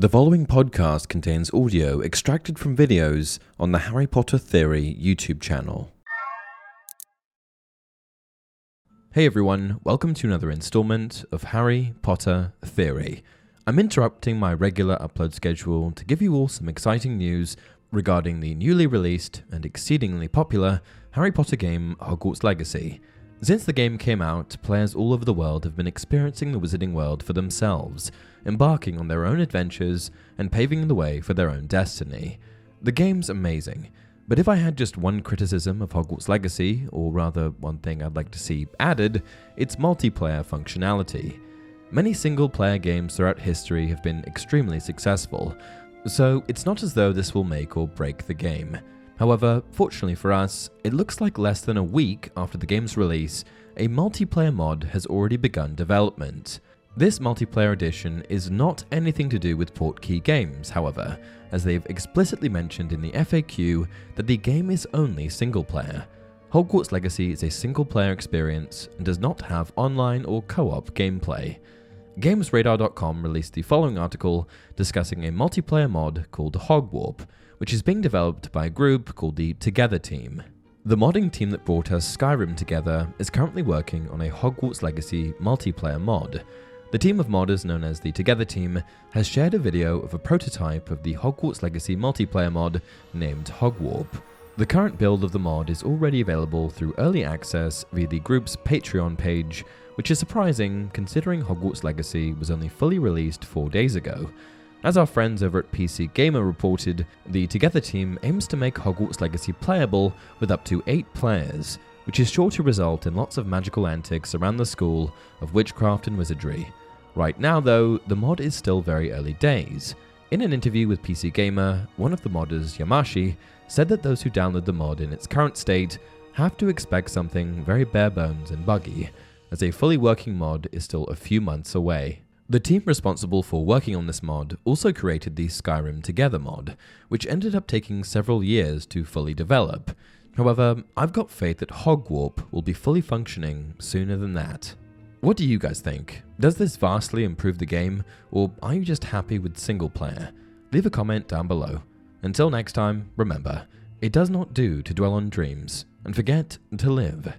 The following podcast contains audio extracted from videos on the Harry Potter Theory YouTube channel. Hey everyone, welcome to another installment of Harry Potter Theory. I'm interrupting my regular upload schedule to give you all some exciting news regarding the newly released and exceedingly popular Harry Potter game Hogwarts Legacy. Since the game came out, players all over the world have been experiencing the wizarding world for themselves, embarking on their own adventures and paving the way for their own destiny. The game's amazing, but if I had just one criticism of Hogwarts Legacy, or rather one thing I'd like to see added, it's multiplayer functionality. Many single player games throughout history have been extremely successful, so it's not as though this will make or break the game. However, fortunately for us, it looks like less than a week after the game's release, a multiplayer mod has already begun development. This multiplayer edition is not anything to do with Portkey Games, however, as they've explicitly mentioned in the FAQ that the game is only single player. Hogwarts Legacy is a single player experience and does not have online or co op gameplay. GamesRadar.com released the following article discussing a multiplayer mod called Hogwarp, which is being developed by a group called the Together Team. The modding team that brought us Skyrim together is currently working on a Hogwarts Legacy multiplayer mod. The team of modders known as the Together Team has shared a video of a prototype of the Hogwarts Legacy multiplayer mod named Hogwarp. The current build of the mod is already available through early access via the group's Patreon page, which is surprising considering Hogwarts Legacy was only fully released four days ago. As our friends over at PC Gamer reported, the Together team aims to make Hogwarts Legacy playable with up to 8 players, which is sure to result in lots of magical antics around the school of witchcraft and wizardry. Right now, though, the mod is still very early days. In an interview with PC Gamer, one of the modders, Yamashi, said that those who download the mod in its current state have to expect something very bare bones and buggy, as a fully working mod is still a few months away. The team responsible for working on this mod also created the Skyrim Together mod, which ended up taking several years to fully develop. However, I've got faith that Hogwarp will be fully functioning sooner than that. What do you guys think? Does this vastly improve the game, or are you just happy with single player? Leave a comment down below. Until next time, remember, it does not do to dwell on dreams and forget to live.